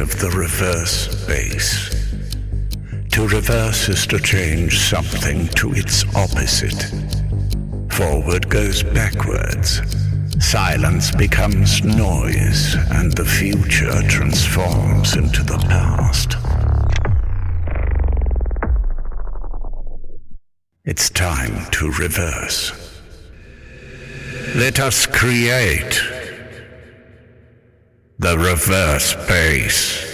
of the reverse bass. To reverse is to change something to its opposite. Forward goes backwards. Silence becomes noise, and the future transforms into the past. It's time to reverse. Let us create the reverse bass.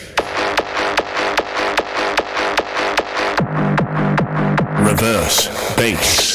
Reverse bass.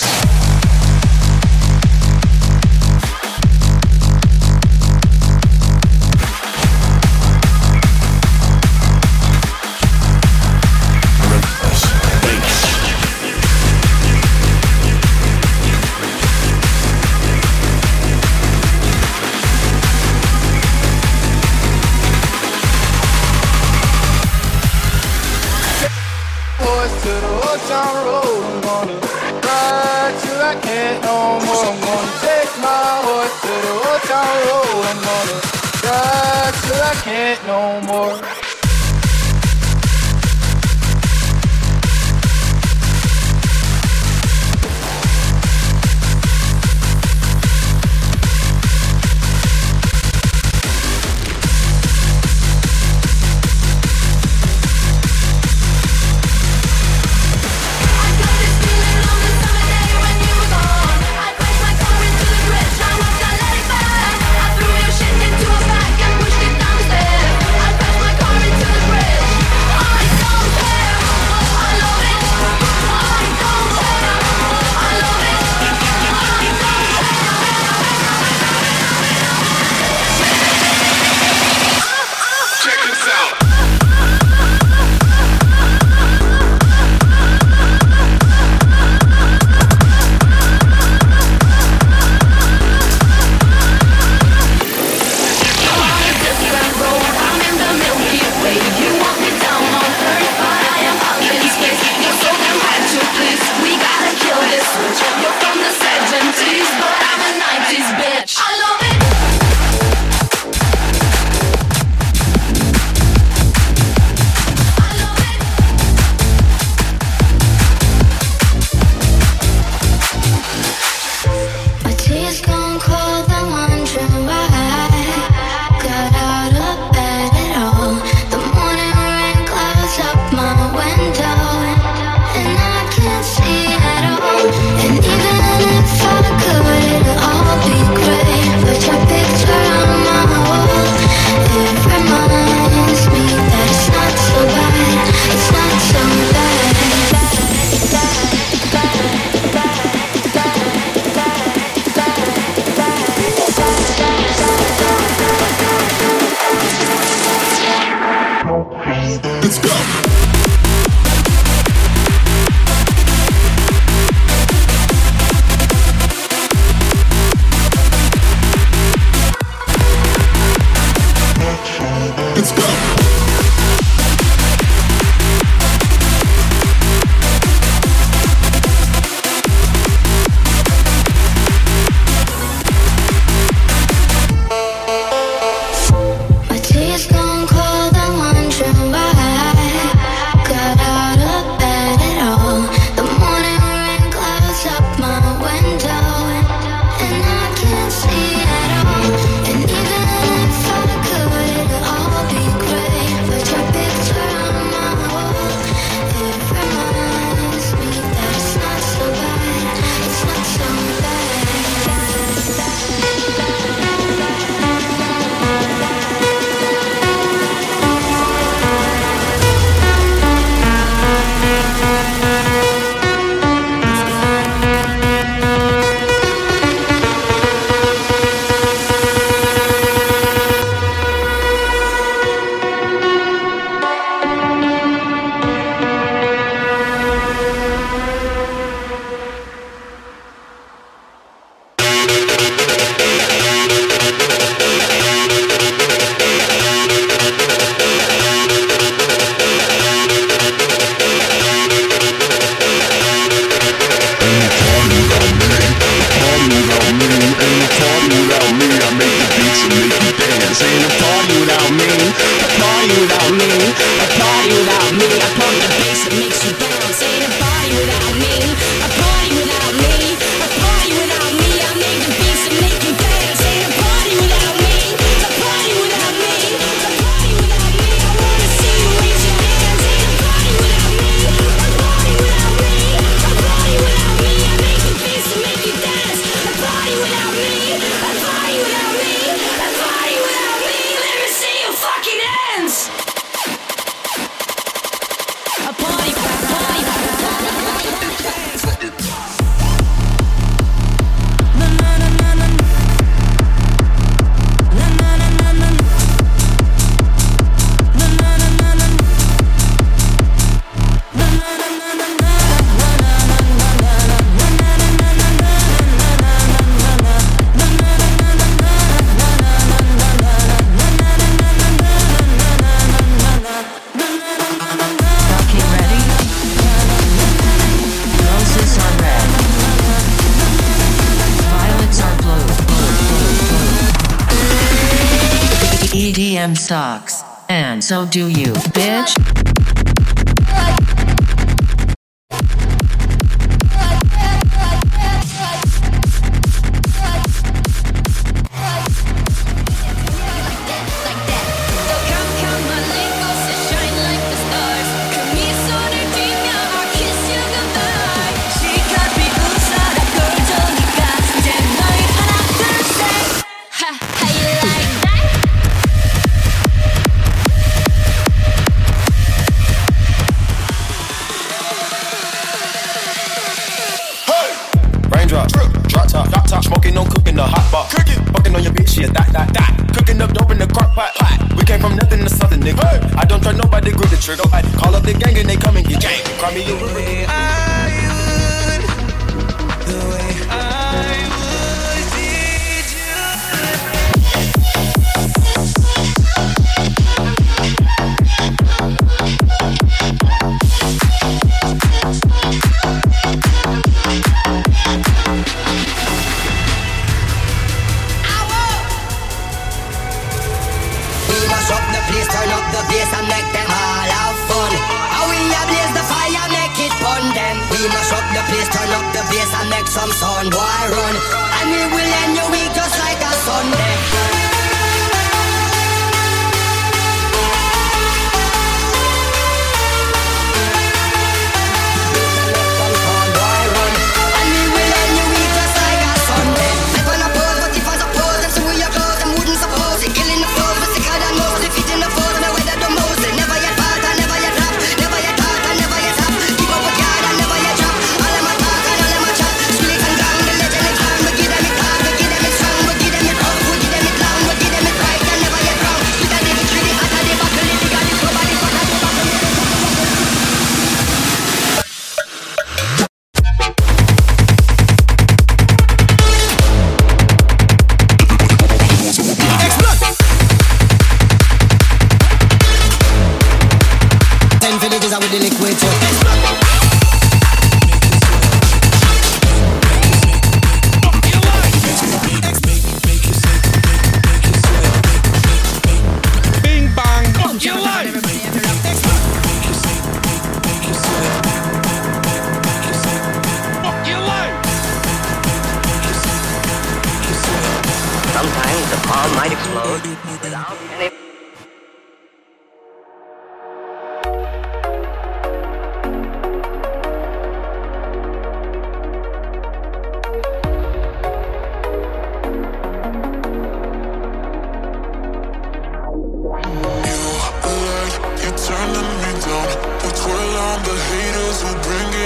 so do you. she is that, that, that. Cooking up dope in the crock pot, pot. We came from nothing to something, nigga. Hey. I don't trust nobody, grip the trigger. Nobody. Call up the gang and they come and get gang. Cry me a river. Ah.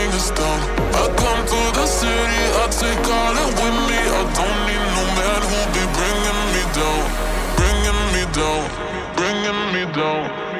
name is I come to the city, I take all it with me. I don't need no man who be bringing me down, bringing me down, bringing me down.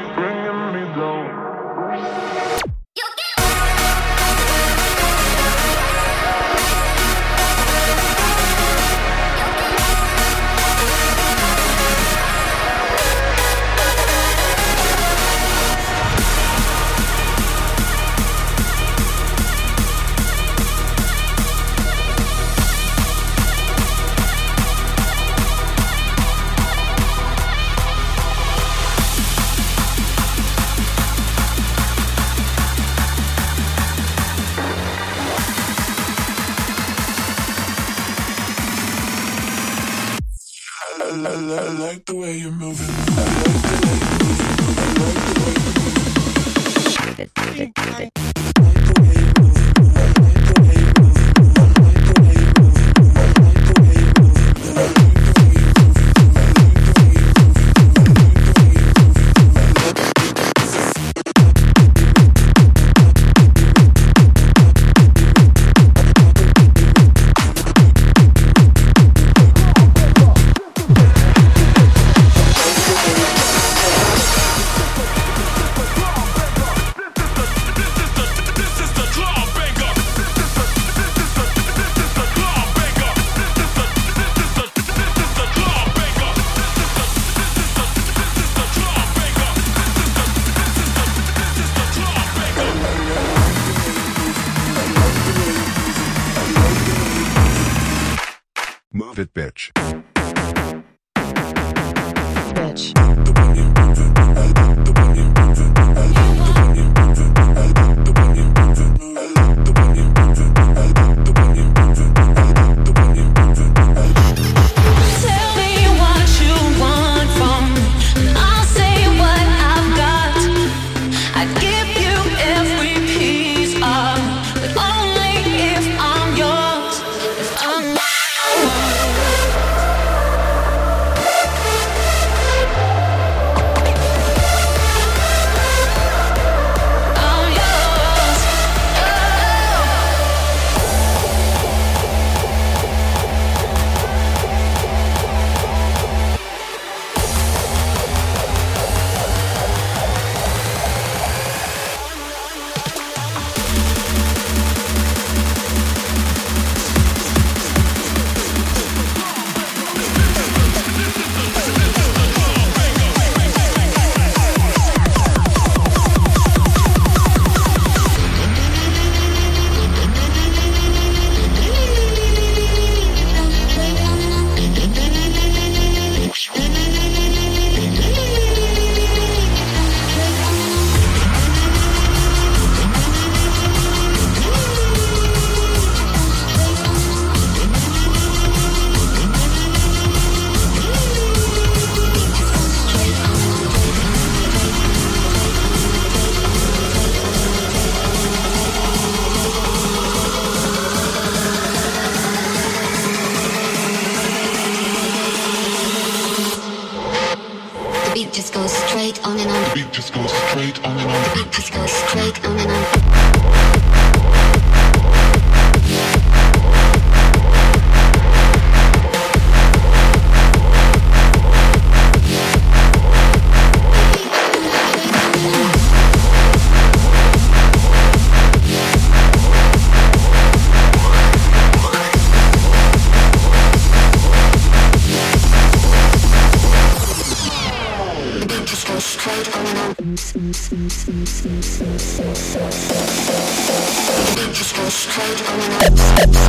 Let's go straight on and on.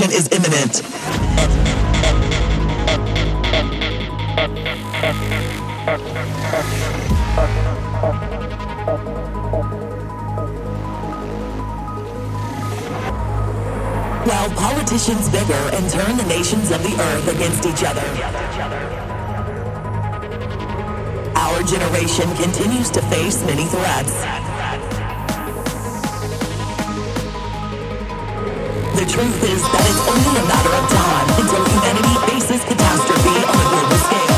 Insurrection is imminent. While politicians bigger and turn the nations of the earth against each other. Our generation continues to face many threats. Truth is that it's only a matter of time until humanity faces catastrophe on a global scale.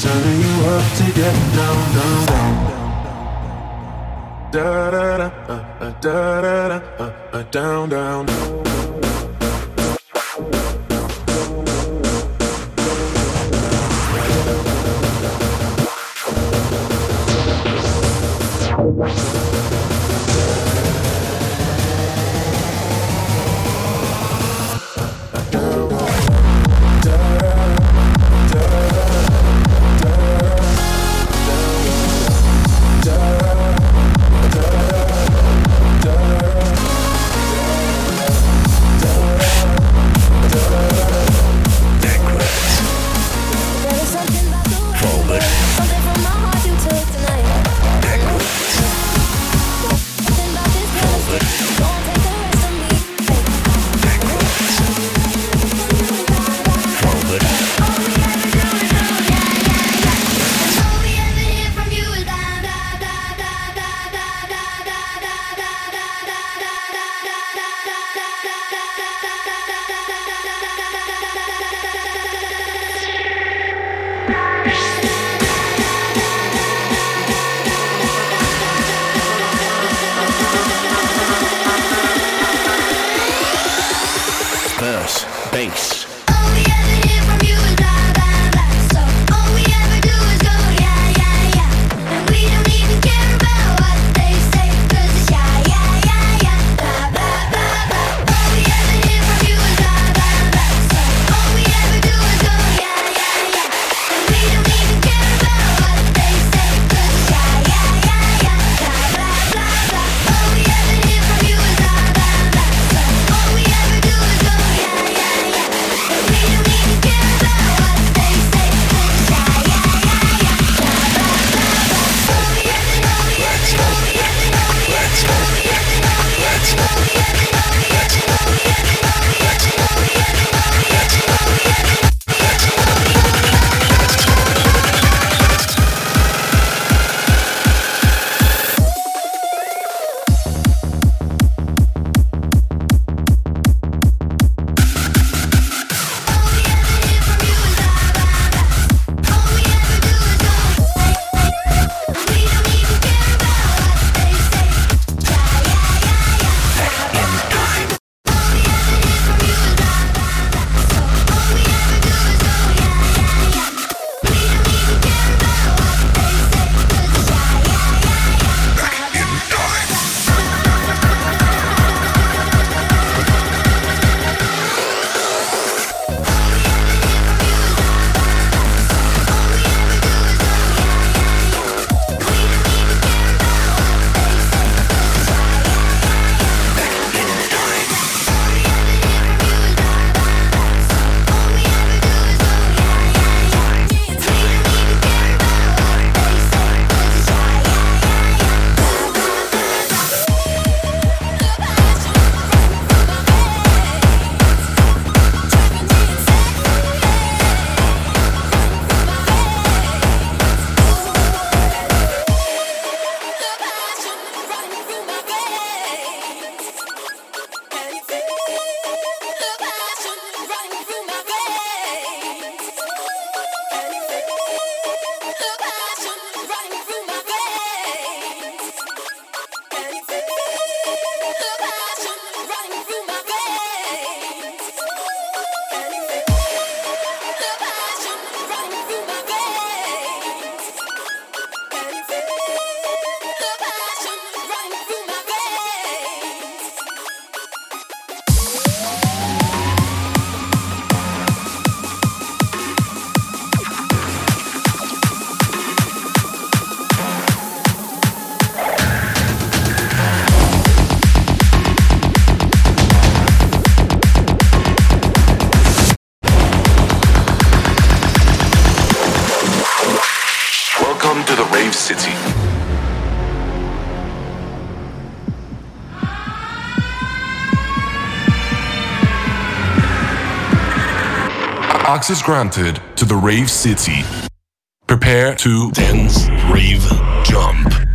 Turning you up to get down, down, down. Da da da, uh, uh, da da da, uh, uh, down, down, down. Access granted to the Rave City. Prepare to dance, rave, jump.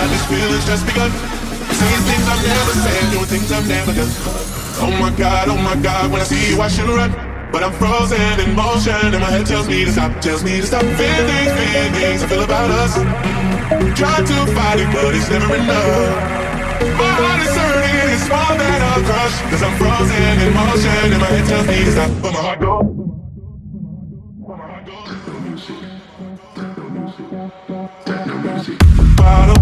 God, this feeling's just begun. Saying things I've never said, doing things I've never done. Oh my god, oh my god, when I see you I should run. But I'm frozen in motion and my head tells me to stop, tells me to stop. Feeling things, feeling things I feel about us. Try to fight it, but it's never enough. My heart is hurting, it's more than a crush. Cause I'm frozen in motion and my head tells me to stop, but my heart goes. Cause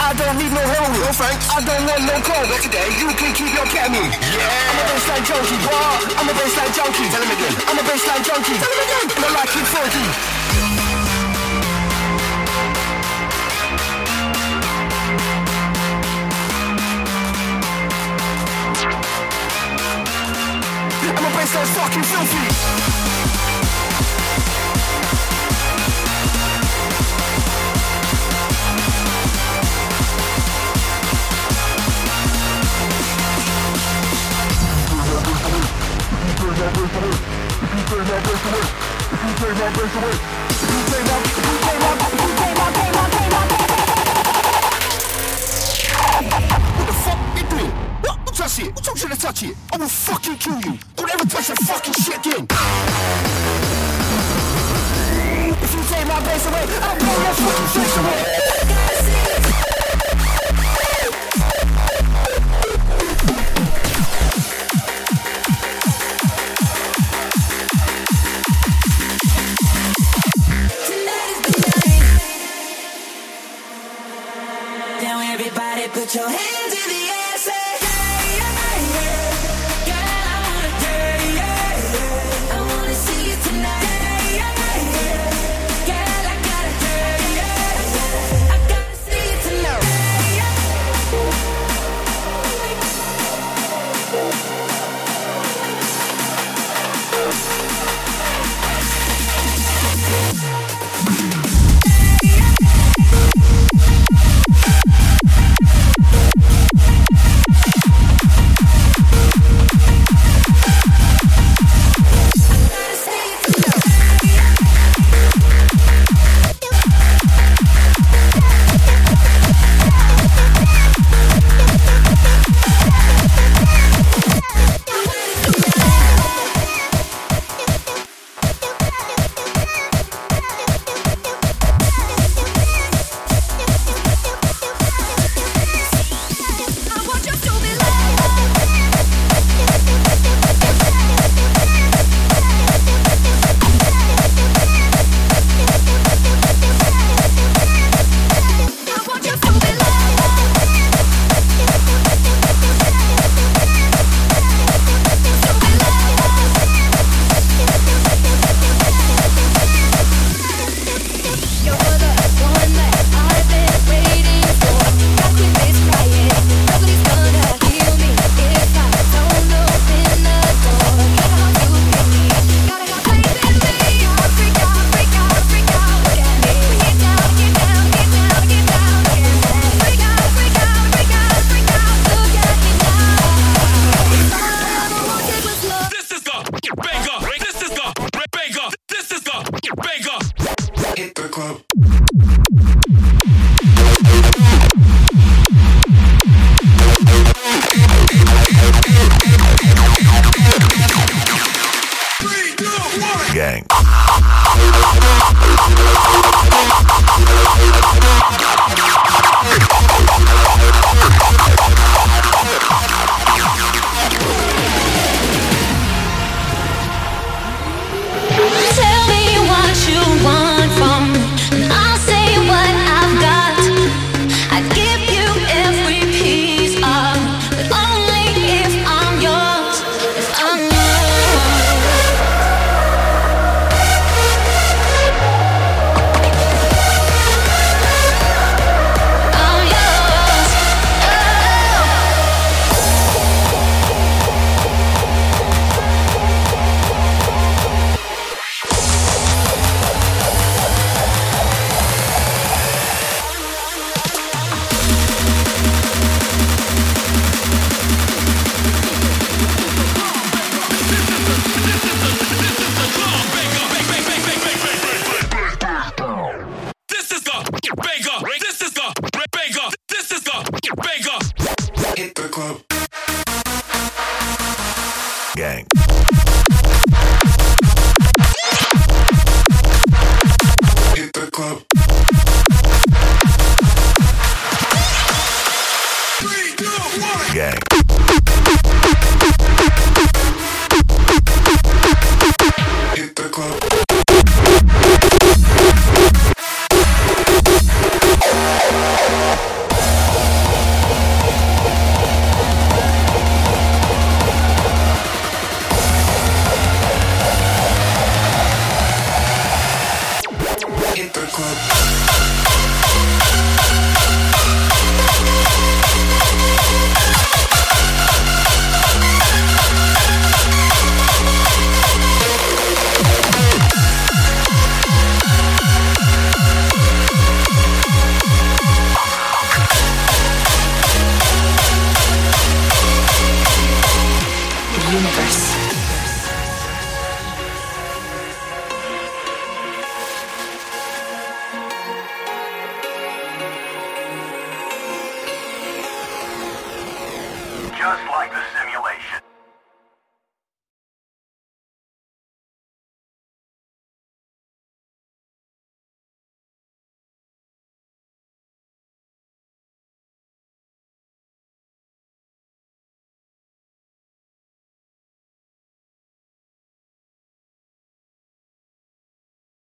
I don't need no heroin. No thanks. I don't want no coke. Not today. You can keep your ketamine. Yeah. I'm a bassline junkie. What? I'm a bassline junkie. Tell him again. I'm a bassline junkie. Tell him again. And I like it funky. I'm a bassline fucking filthy. What the fuck you doing? What? Who touch it? Who told you to touch it? I will fucking kill you. Don't ever touch that fucking shit again. If you take my away, away. Now everybody put your hands in the air,